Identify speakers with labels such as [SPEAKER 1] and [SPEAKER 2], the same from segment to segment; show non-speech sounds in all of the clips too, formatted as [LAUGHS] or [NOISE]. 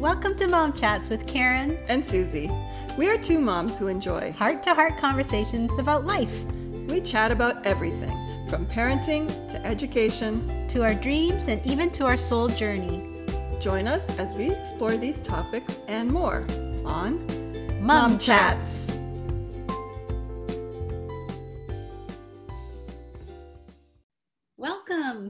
[SPEAKER 1] Welcome to Mom Chats with Karen
[SPEAKER 2] and Susie. We are two moms who enjoy
[SPEAKER 1] heart to heart conversations about life.
[SPEAKER 2] We chat about everything from parenting to education
[SPEAKER 1] to our dreams and even to our soul journey.
[SPEAKER 2] Join us as we explore these topics and more on
[SPEAKER 1] Mom, Mom Chats.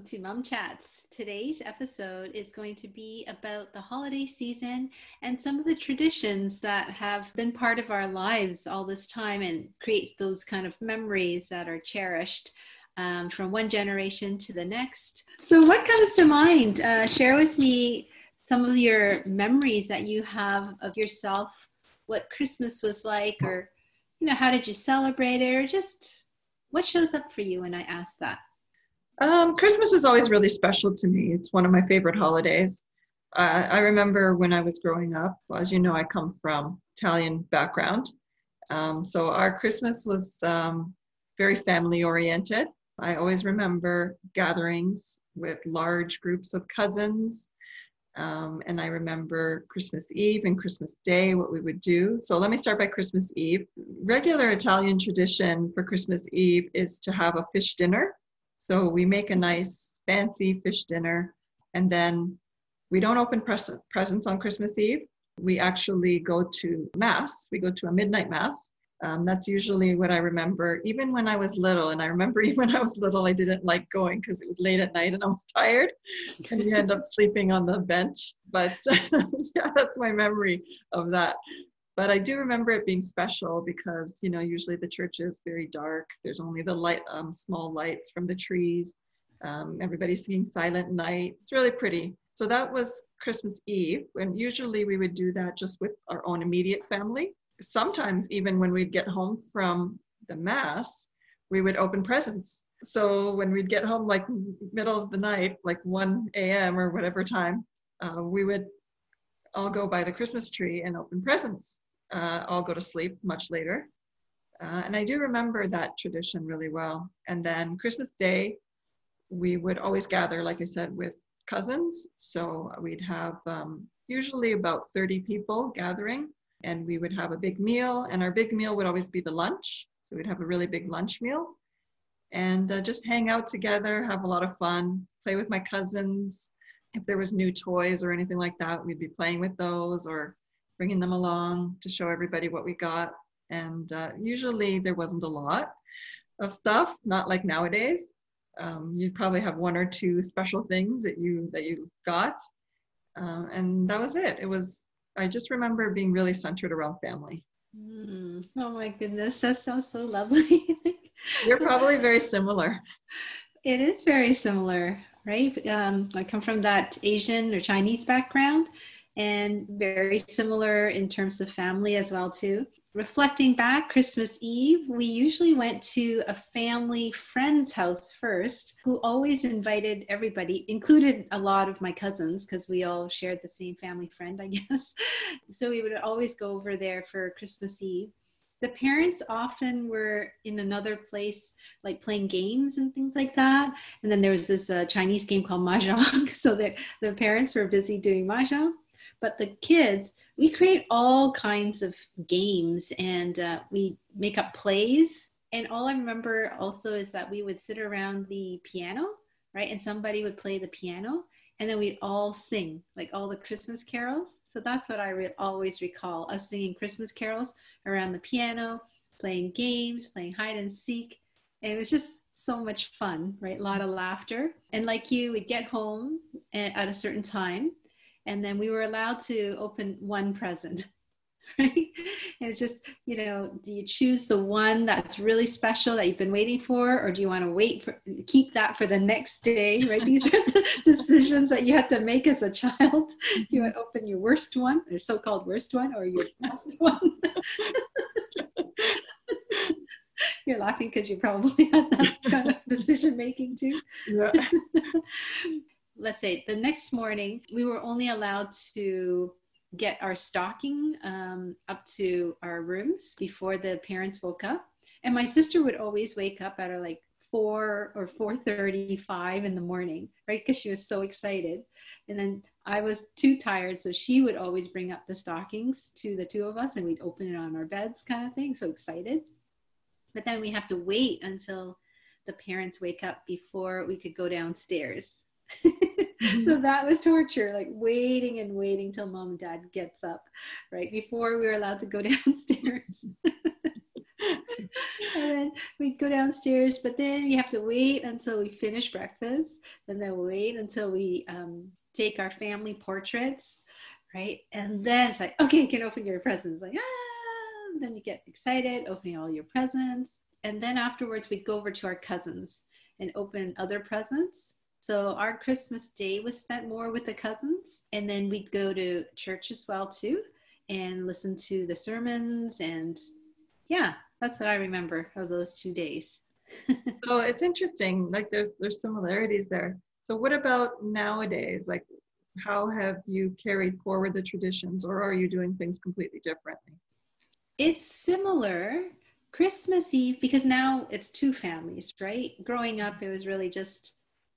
[SPEAKER 1] To Mom Chats. Today's episode is going to be about the holiday season and some of the traditions that have been part of our lives all this time and creates those kind of memories that are cherished um, from one generation to the next. So, what comes to mind? Uh, share with me some of your memories that you have of yourself, what Christmas was like, or you know, how did you celebrate it, or just what shows up for you when I ask that.
[SPEAKER 2] Um, Christmas is always really special to me. It's one of my favorite holidays. Uh, I remember when I was growing up, as you know, I come from Italian background. Um, so our Christmas was um, very family oriented. I always remember gatherings with large groups of cousins. Um, and I remember Christmas Eve and Christmas Day, what we would do. So let me start by Christmas Eve. Regular Italian tradition for Christmas Eve is to have a fish dinner so we make a nice fancy fish dinner and then we don't open pres- presents on Christmas Eve. We actually go to Mass. We go to a midnight Mass. Um, that's usually what I remember, even when I was little. And I remember [LAUGHS] even when I was little, I didn't like going because it was late at night and I was [LAUGHS] tired, and you end up sleeping on the bench. But [LAUGHS] yeah, that's my memory of that but I do remember it being special because you know usually the church is very dark. There's only the light, um, small lights from the trees. Um, everybody's singing Silent Night. It's really pretty. So that was Christmas Eve, and usually we would do that just with our own immediate family. Sometimes even when we'd get home from the mass, we would open presents. So when we'd get home like middle of the night, like 1 a.m. or whatever time, uh, we would all go by the Christmas tree and open presents. Uh, I'll go to sleep much later. Uh, and I do remember that tradition really well. And then Christmas Day, we would always gather, like I said, with cousins. So we'd have um, usually about 30 people gathering, and we would have a big meal. And our big meal would always be the lunch. So we'd have a really big lunch meal and uh, just hang out together, have a lot of fun, play with my cousins, if there was new toys or anything like that, we'd be playing with those or bringing them along to show everybody what we got. And uh, usually there wasn't a lot of stuff, not like nowadays. Um, you'd probably have one or two special things that you that you got, uh, and that was it. It was. I just remember being really centered around family.
[SPEAKER 1] Mm. Oh my goodness, that sounds so lovely. [LAUGHS]
[SPEAKER 2] You're probably very similar.
[SPEAKER 1] It is very similar right? Um, I come from that Asian or Chinese background and very similar in terms of family as well too. Reflecting back Christmas Eve, we usually went to a family friend's house first, who always invited everybody, included a lot of my cousins because we all shared the same family friend, I [LAUGHS] guess. So we would always go over there for Christmas Eve the parents often were in another place like playing games and things like that and then there was this uh, chinese game called mahjong [LAUGHS] so the, the parents were busy doing mahjong but the kids we create all kinds of games and uh, we make up plays. And all i remember also is that we would sit around the piano right? And somebody would play the piano and then we'd all sing like all the christmas carols. So that's what i re- always recall us singing christmas carols around the piano playing games playing hide and seek. And it was just so much fun right? A lot of laughter. And like you we'd get home at a certain time and then we were allowed to open one present [LAUGHS] right? it's just, you know, do you choose the one that's really special that you've been waiting for, or do you want to wait for keep that for the next day, right? These are the [LAUGHS] decisions that you have to make as a child. Do you want to open your worst one, or so-called worst one, or your best [LAUGHS] one? You're laughing because you probably had that kind of decision making too. Yeah. Let's say the next morning, we were only allowed to get our stocking um, up to our rooms before the parents woke up. And my sister would always wake up at like four or four thirty-five in the morning, right? Because she was so excited. And then I was too tired. So she would always bring up the stockings to the two of us and we'd open it on our beds, kind of thing. So excited. But then we have to wait until the parents wake up before we could go downstairs. Mm-hmm. So that was torture, like waiting and waiting till mom and dad gets up, right before we were allowed to go [LAUGHS] downstairs. and then we'd go downstairs, but then you have to wait until we finish breakfast, and then wait until we um, take our family portraits, right? And then it's like, okay, you can open your presents. Like, ah, then you get excited, opening all your presents. And then afterwards, we'd go over to our cousins and open other presents. So our Christmas day was spent more with the cousins. And then we'd go to church as well, too, and listen to the sermons. And yeah, that's what I remember of those two days. [LAUGHS]
[SPEAKER 3] so it's interesting. Like there's there's similarities there. So what about nowadays? Like how have you carried forward the traditions or are you doing things completely differently?
[SPEAKER 1] It's similar. Christmas Eve, because now it's two families, right? Growing up, it was really just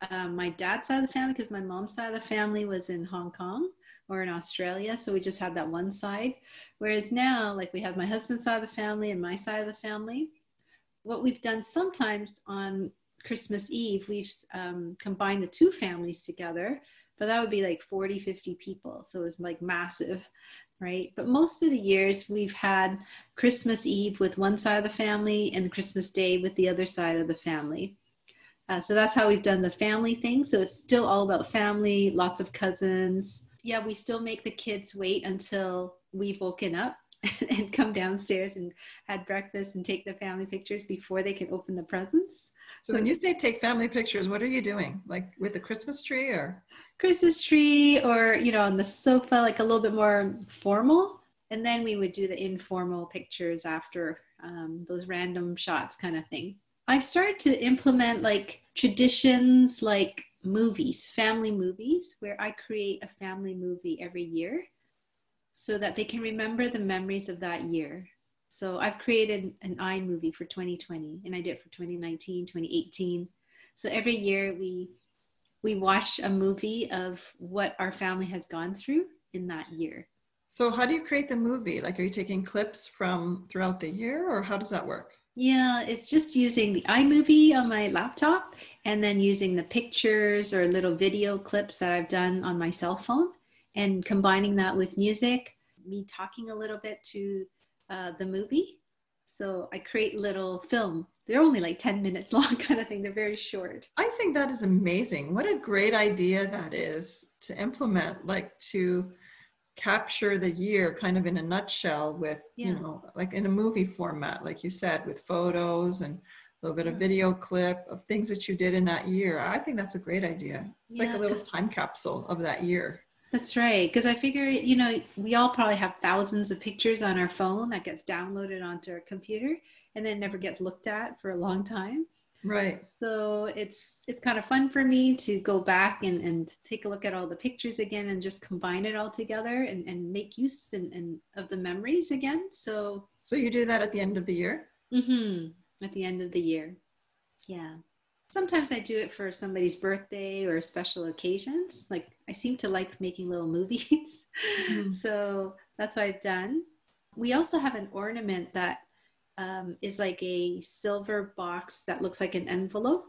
[SPEAKER 1] um, my dad's side of the family because my mom's side of the family was in Hong Kong or in Australia. So we just had that one side. Whereas now, like we have my husband's side of the family and my side of the family. What we've done sometimes on Christmas Eve, we've um, combined the two families together, but that would be like 40, 50 people. So it was like massive, right? But most of the years we've had Christmas Eve with one side of the family and Christmas Day with the other side of the family. Uh, so that's how we've done the family thing. So it's still all about family, lots of cousins, yeah, we still make the kids wait until we've woken up [LAUGHS] and come downstairs and had breakfast and take the family pictures before they can open the presents.
[SPEAKER 2] So when you say take family pictures, what are you doing? Like with the Christmas tree or
[SPEAKER 1] Christmas tree or you know on the sofa like a little bit more formal and then we would do the informal pictures after um, those random shots kind of thing. I've started to implement like traditions like movies, family movies, where I create a family movie every year so that they can remember the memories of that year. So I've created an iMovie for 2020 and I did it for 2019, 2018. So every year we we watch a movie of what our family has gone through in that year.
[SPEAKER 2] So how do you create the movie? Like are you taking clips from throughout the year or how does that work?
[SPEAKER 1] Yeah, it's just using the iMovie on my laptop and then using the pictures or little video clips that I've done on my cell phone and combining that with music, me talking a little bit to uh, the movie. So I create little film. They're only like 10 minutes [LAUGHS] long, kind of thing. They're very short.
[SPEAKER 2] I think that is amazing. What a great idea that is to implement, like to capture the year kind of in a nutshell with yeah. you know like in a movie format like you said with photos and a little bit of video clip of things that you did in that year i think that's a great idea it's yeah. like a little time capsule of that year
[SPEAKER 1] that's right because i figure you know we all probably have thousands of pictures on our phone that gets downloaded onto our computer and then never gets looked at for a long time
[SPEAKER 2] Right.
[SPEAKER 1] So it's it's kind of fun for me to go back and, and take a look at all the pictures again and just combine it all together and, and make use and, and of the memories again. So
[SPEAKER 2] So you do that at the end of the year?
[SPEAKER 1] Mm-hmm. At the end of the year. Yeah. Sometimes I do it for somebody's birthday or special occasions. Like I seem to like making little movies. [LAUGHS] Mm-hmm. so that's what I've done. We also have an ornament that um, is like a silver box that looks like an envelope.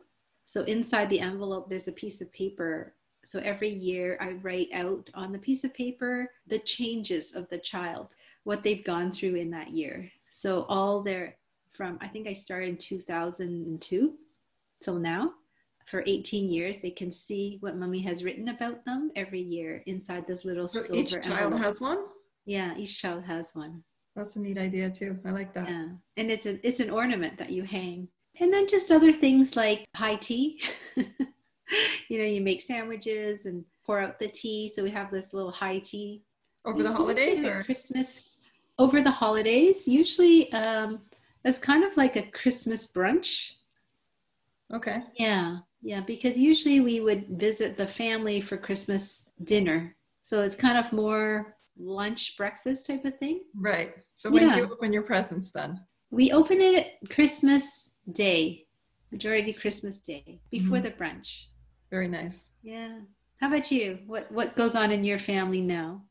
[SPEAKER 1] So inside the envelope, there's a piece of paper. So every year I write out on the piece of paper the changes of the child, what they've gone through in that year. So all their, from I think I started in 2002 till now, for 18 years, they can see what mommy has written about them every year inside this little so silver
[SPEAKER 2] each child
[SPEAKER 1] envelope.
[SPEAKER 2] has one?
[SPEAKER 1] Yeah, each child has one.
[SPEAKER 2] That's a neat idea too. I like that.
[SPEAKER 1] Yeah. And it's an it's an ornament that you hang. And then just other things like high tea. [LAUGHS] you know, you make sandwiches and pour out the tea. So we have this little high tea.
[SPEAKER 2] Over the holidays or
[SPEAKER 1] Christmas over the holidays. Usually um it's kind of like a Christmas brunch.
[SPEAKER 2] Okay.
[SPEAKER 1] Yeah. Yeah, because usually we would visit the family for Christmas dinner. So it's kind of more lunch breakfast type of thing.
[SPEAKER 2] Right. So when yeah. do you open your presents then?
[SPEAKER 1] We open it Christmas Day, majority Christmas Day, before mm-hmm. the brunch.
[SPEAKER 2] Very nice.
[SPEAKER 1] Yeah. How about you? What what goes on in your family now?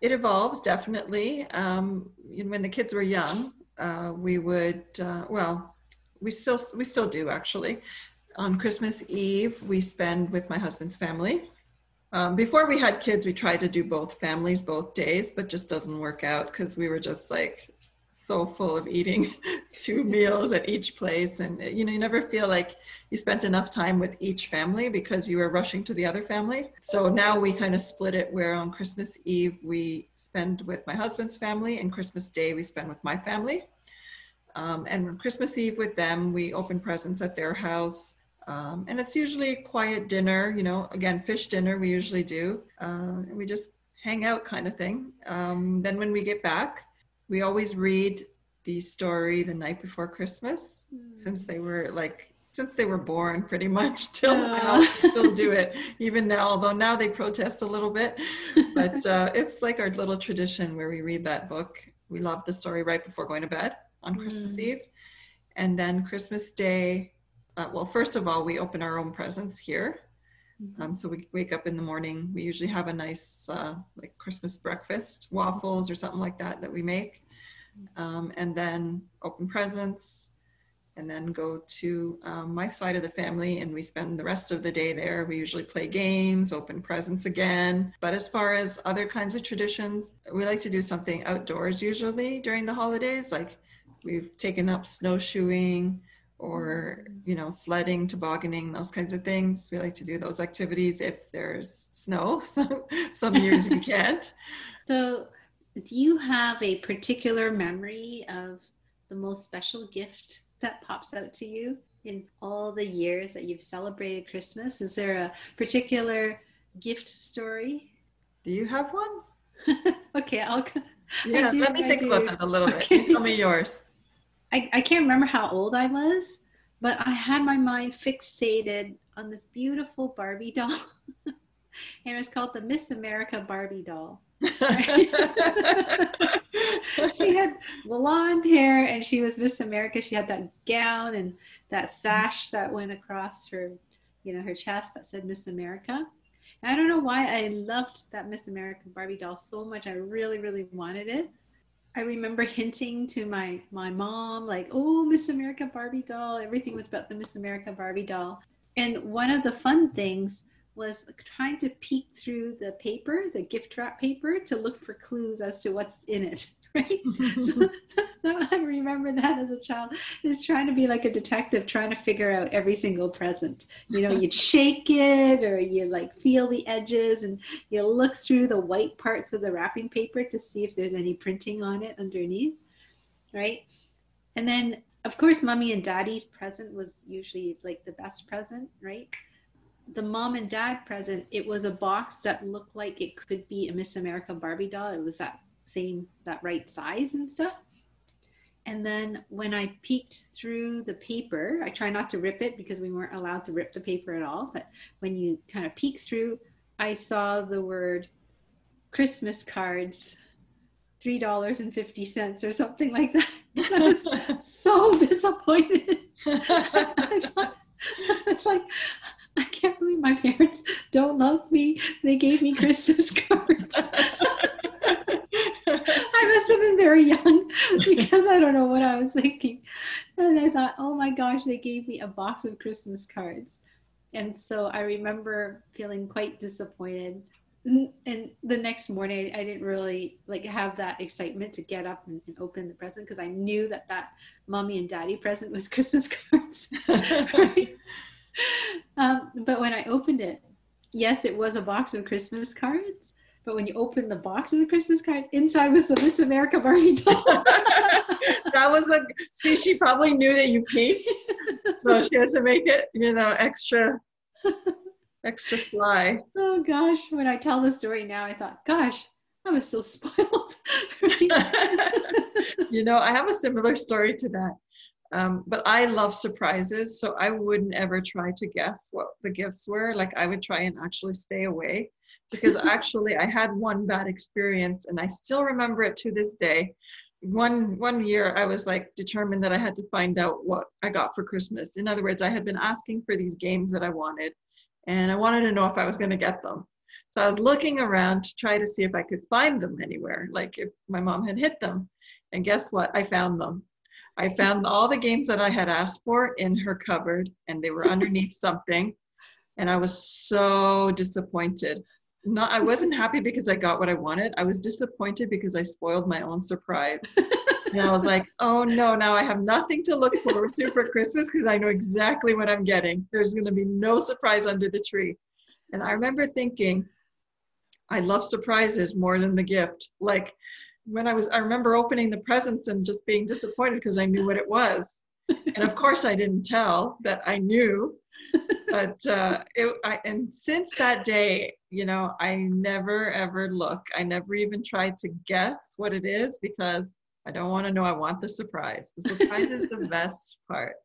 [SPEAKER 2] It evolves definitely. Um, when the kids were young, uh, we would uh, well, we still we still do actually. On Christmas Eve, we spend with my husband's family. Um, before we had kids, we tried to do both families both days, but just doesn't work out because we were just like so full of eating [LAUGHS] two meals at each place. And you know you never feel like you spent enough time with each family because you were rushing to the other family. So now we kind of split it where on christmas eve we spend with my husband's family and christmas day we spend with my family. Um, and on christmas eve with them we open presents at their house um, and it's usually a quiet dinner you know again fish dinner we usually do. Uh, and we just hang out kind of thing. Um, then when we get back we always read the story the night before Christmas mm. since they were like since they were born pretty much [LAUGHS] till now. They'll do it even now although now they protest a little bit. But [LAUGHS] uh, it's like our little tradition where we read that book. We love the story right before going to bed on christmas mm. eve. And then christmas day uh, well first of all we open our own presents here Mm-hmm. Um, so we wake up in the morning. We usually have a nice uh, like Christmas breakfast, waffles or something like that that we make, um, and then open presents, and then go to um, my side of the family and we spend the rest of the day there. We usually play games, open presents again. But as far as other kinds of traditions, we like to do something outdoors usually during the holidays. Like we've taken up snowshoeing or mm-hmm. you know sledding tobogganing those kinds of things. We like to do those activities if there's snow [LAUGHS] so some years we [LAUGHS] can't.
[SPEAKER 1] So do you have a particular memory of the most special gift that pops out to you in all the years that you've celebrated christmas? Is there a particular gift story?
[SPEAKER 2] Do you have one? [LAUGHS]
[SPEAKER 1] Okay i'll
[SPEAKER 2] yeah let me I think do. about that a little okay. bit tell me yours
[SPEAKER 1] I, I can't remember how old I was, but I had my mind fixated on this beautiful Barbie doll. [LAUGHS] and it was called the Miss America Barbie doll. [LAUGHS] she had blonde hair and she was Miss America. She had that gown and that sash that went across her, you know, her chest that said Miss America. And I don't know why I loved that Miss America Barbie doll so much. I really, really wanted it. I remember [LAUGHS] hinting to my my mom like, "Oh, Miss America Barbie doll." Everything was about the Miss America Barbie doll. And one of the fun things was trying to peek through the paper, the gift wrap paper, to look for clues as to what's in it. [LAUGHS] Right? [LAUGHS] [LAUGHS] so, I remember that as a child, is trying to be like a detective, trying to figure out every single present. You know, you'd shake it or you like feel the edges and you look through the white parts of the wrapping paper to see if there's any printing on it underneath. Right? And then of course, mommy and daddy's present was usually like the best present, right? The mom and dad present, it was a box that looked like it could be a Miss America Barbie doll. It was that same, that right size and stuff. And then when I peeked through the paper, I try not to rip it because we weren't allowed to rip the paper at all. But when you kind of peek through, I saw the word Christmas cards, $3.50 or something like that. [LAUGHS] I was [LAUGHS] so disappointed. [LAUGHS] I thought, it's like, can't believe my parents don't love me. They gave me Christmas [LAUGHS] cards. I must have been very young [LAUGHS] because I don't know what I was thinking. And I thought, oh my gosh, they gave me a box of Christmas cards. And so I remember feeling quite disappointed. And the next morning, I didn't really like have that excitement to get up and, and open the present because I knew that that mommy and daddy present was [LAUGHS] Christmas cards. right? But when I opened it, yes, it was a box of Christmas cards. But when you open the box of the Christmas cards, inside was the Miss America Barbie doll. [LAUGHS]
[SPEAKER 2] that was a see. She probably knew that you peed, so she had to make it, you know, extra, extra sly.
[SPEAKER 1] Oh gosh! When I tell the story now, I thought, gosh, I was so [LAUGHS] spoiled. [LAUGHS]
[SPEAKER 2] you know, I have a similar story to that. Um, but I love surprises, so I wouldn't ever try to guess what the gifts were. Like I would try and actually stay away because [LAUGHS] actually I had one bad experience and I still remember it to this day. One one year I was like determined that I had to find out what I got for Christmas. In other words, I had been asking for these games that I wanted
[SPEAKER 3] and I wanted to know if I was going to get them. So I was looking around to try to see if I could find them anywhere, like if my mom had hit them. And guess what? I found them. I found all the games that I had asked for in her cupboard, and they were underneath [LAUGHS] something. And I was so disappointed. Not, I wasn't happy because I got what I wanted. I was disappointed because I spoiled my own surprise. and I was like, oh no, now I have nothing to look forward to for Christmas because I know exactly what I'm getting. There's going to be no surprise under the tree. And I remember thinking, I love surprises more than the gift. Like when I was, I remember opening the presents and just being disappointed because I knew what it was. and of course, I didn't tell that I knew. But uh, it, I, and since that day, you know, I never ever look. I never even tried to guess what it is because I don't want to know. I want the surprise. The surprise is the [LAUGHS] best part.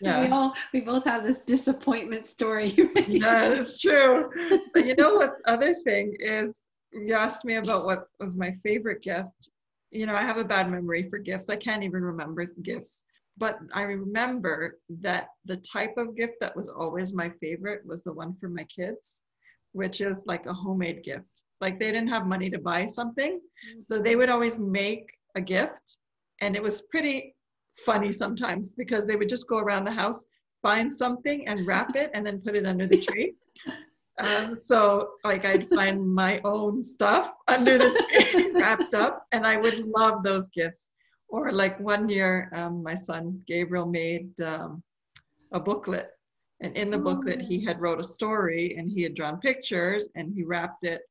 [SPEAKER 1] yeah. we all we both have this disappointment story. [LAUGHS]
[SPEAKER 3] Right? Yeah, it's true. But you know what? Other thing is, you asked me about what was my favorite gift. You know, I have a bad memory for gifts. I can't even remember gifts. But I remember that the type of gift that was always my favorite was the one for my kids, which is like a homemade gift. Like they didn't have money to buy something. So they would always make a gift. And it was pretty funny sometimes because they would just go around the house, find something and wrap it and then put it under the [LAUGHS] tree. Um, so like I'd find my own stuff under the tree [LAUGHS] wrapped up and I would love those gifts. Or like one year, um, my son Gabriel made um, a booklet and in the oh, booklet he had wrote a story and he had drawn pictures and he wrapped it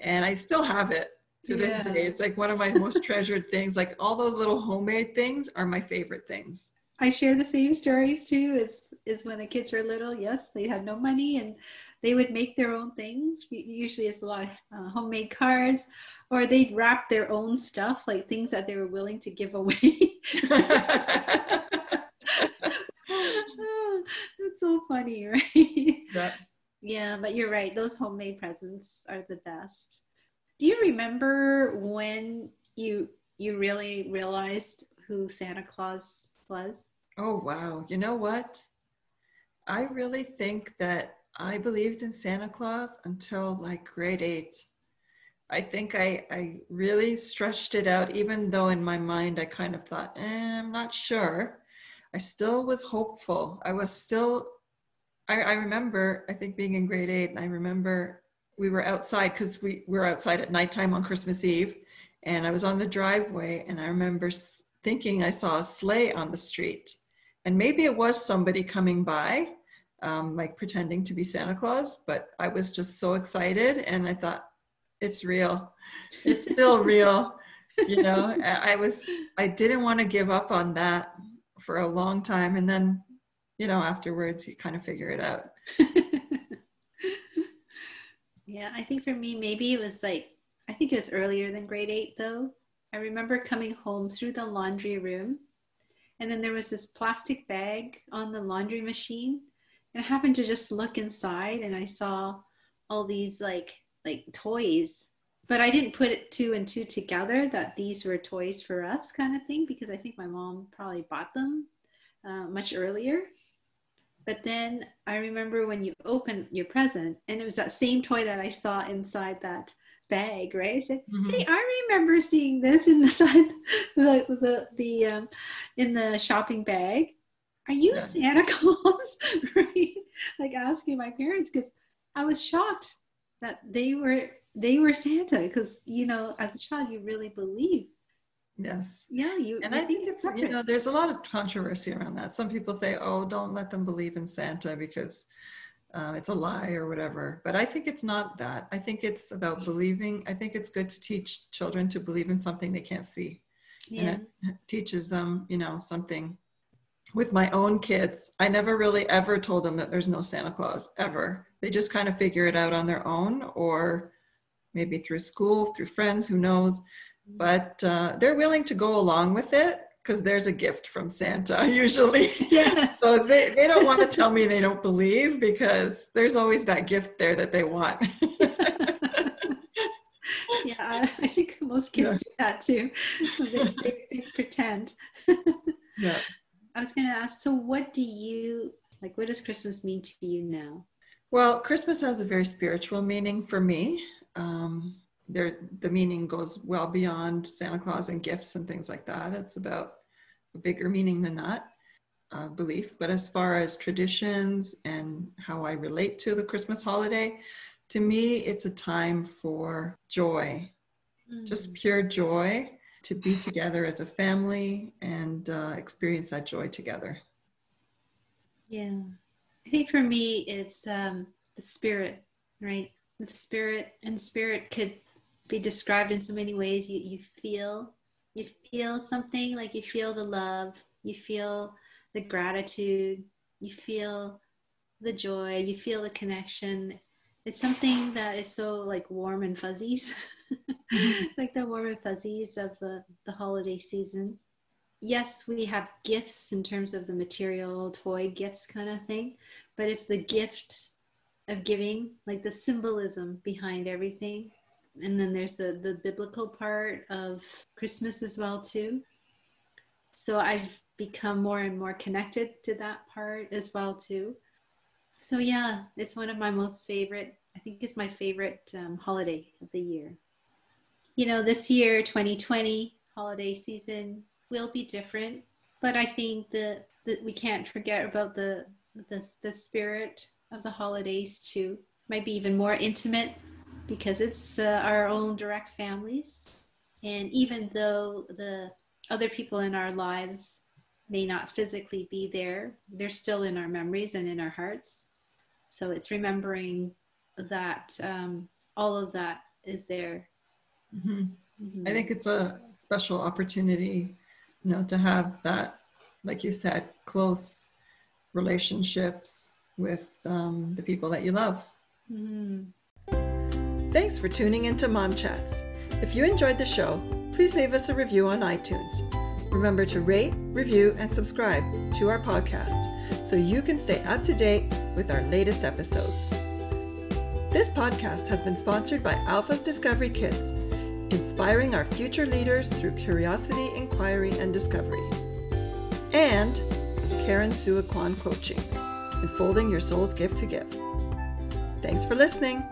[SPEAKER 3] and I still have it to this day. It's like one of my most treasured things. Like all those little homemade things are my favorite things.
[SPEAKER 1] I share the same stories too. Is is when the kids were little. Yes, they had no money and they would make their own things. Usually, it's a lot of uh, homemade cards, or they'd wrap their own stuff, like things that they were willing to give [LAUGHS] away. [LAUGHS] That's so funny, [LAUGHS] right? Yeah. Yeah, but you're right. Those homemade presents are the best. Do you remember when you you really realized who Santa Claus was?
[SPEAKER 2] Oh wow. You know what? I really think that I believed in Santa Claus until like grade 8. I think I, I really stretched it out, even though in my mind I kind of thought, eh, I'm not sure. I still was hopeful. I was still, I, I remember, I think being in grade eight, and I remember we were outside because we, we were outside at nighttime on Christmas Eve. And I was on the driveway, and I remember thinking I saw a sleigh on the street. And maybe it was somebody coming by, um, like pretending to be Santa Claus, but I was just so excited. And I thought, it's real. It's still [LAUGHS] real. You know, I was, I didn't want to give up on that for a long time. And then, you know, afterwards, you kind of figure it out. [LAUGHS]
[SPEAKER 1] Yeah, I think for me, maybe it was like, I think it was earlier than grade eight though. I remember coming home through the laundry room, and then there was this plastic bag on the laundry machine. And I happened to just look inside and I saw all these like like toys but I didn't put it two and two together that these were toys for us kind of thing because I think my mom probably bought them uh, much earlier. But then I remember when you open your present, and it was that same toy that I saw inside that bag, right? I said, mm-hmm. "Hey, I remember seeing this in the [LAUGHS] side, the the the um, in the shopping bag. Are you yeah. Santa [LAUGHS] Claus?" right? Like asking my parents because I was shocked that they were they were Santa because you know as a child you really believe
[SPEAKER 2] Yes.
[SPEAKER 1] Yeah, you.
[SPEAKER 2] And I think it's you know there's a lot of controversy around that. Some people say, "Oh, don't let them believe in Santa because uh, it's a lie or whatever." But I think it's not that. I think it's about believing. I think it's good to teach children to believe in something they can't see, yeah. and it teaches them, you know, something. With my own kids, I never really ever told them that there's no Santa Claus ever. They just kind of figure it out on their own, or maybe through school, through friends, who knows but uh, they're willing to go along with it because there's a gift from Santa [LAUGHS] usually.
[SPEAKER 1] Yes.
[SPEAKER 2] so they, they don't want to tell me they don't believe because there's always that gift there that they want. [LAUGHS]
[SPEAKER 1] yeah, I think most kids yeah. do that too. [LAUGHS] They, they, they pretend.
[SPEAKER 2] yeah.
[SPEAKER 1] I was going to ask so, what do you Like, what does Christmas mean to you now?
[SPEAKER 2] Well, Christmas has a very spiritual meaning for me. Um, there, the meaning goes well beyond Santa Claus and gifts and things like that. It's about a bigger meaning than that uh, belief. But as far as traditions and how I relate to the Christmas holiday, to me, it's a time for joy, mm. just pure joy to be together as a family and uh, experience that joy together.
[SPEAKER 1] Yeah. I think for me, it's um, the spirit, right? The spirit, and spirit could be described in so many ways. You, you feel, you feel something like you feel the love, you feel the gratitude, you feel the joy, you feel the connection. It's something that is so like warm and fuzzies. [LAUGHS] [LAUGHS] like the warm and fuzzies of the, the holiday season. Yes, we have gifts in terms of the material toy gifts kind of thing, but it's the gift of giving, like the symbolism behind everything. And then there's the, the biblical part of Christmas as well too. So I've become more and more connected to that part as well too. So yeah, it's one of my most favorite. I think it's my favorite um, holiday of the year. You know, this year, 2020 holiday season will be different, but I think that, we can't forget about the, the the spirit of the holidays too. Might be even more intimate because it's uh, our own direct families, and even though the other people in our lives may not physically be there, they're still in our memories and in our hearts. So it's remembering that um, all of that is there.
[SPEAKER 2] Mm-hmm. Mm-hmm. I think it's a special opportunity, you know, to have that, like you said, close relationships with um, the people that you love. Mm-hmm. Thanks for tuning into Mom Chats. If you enjoyed the show, please leave us a review on iTunes. Remember to rate, review, and subscribe to our podcast so you can stay up to date with our latest episodes. This podcast has been sponsored by Alpha's Discovery Kids, inspiring our future leaders through curiosity, inquiry, and discovery. And Karen Suakwan Coaching, unfolding your soul's gift to give. Thanks for listening.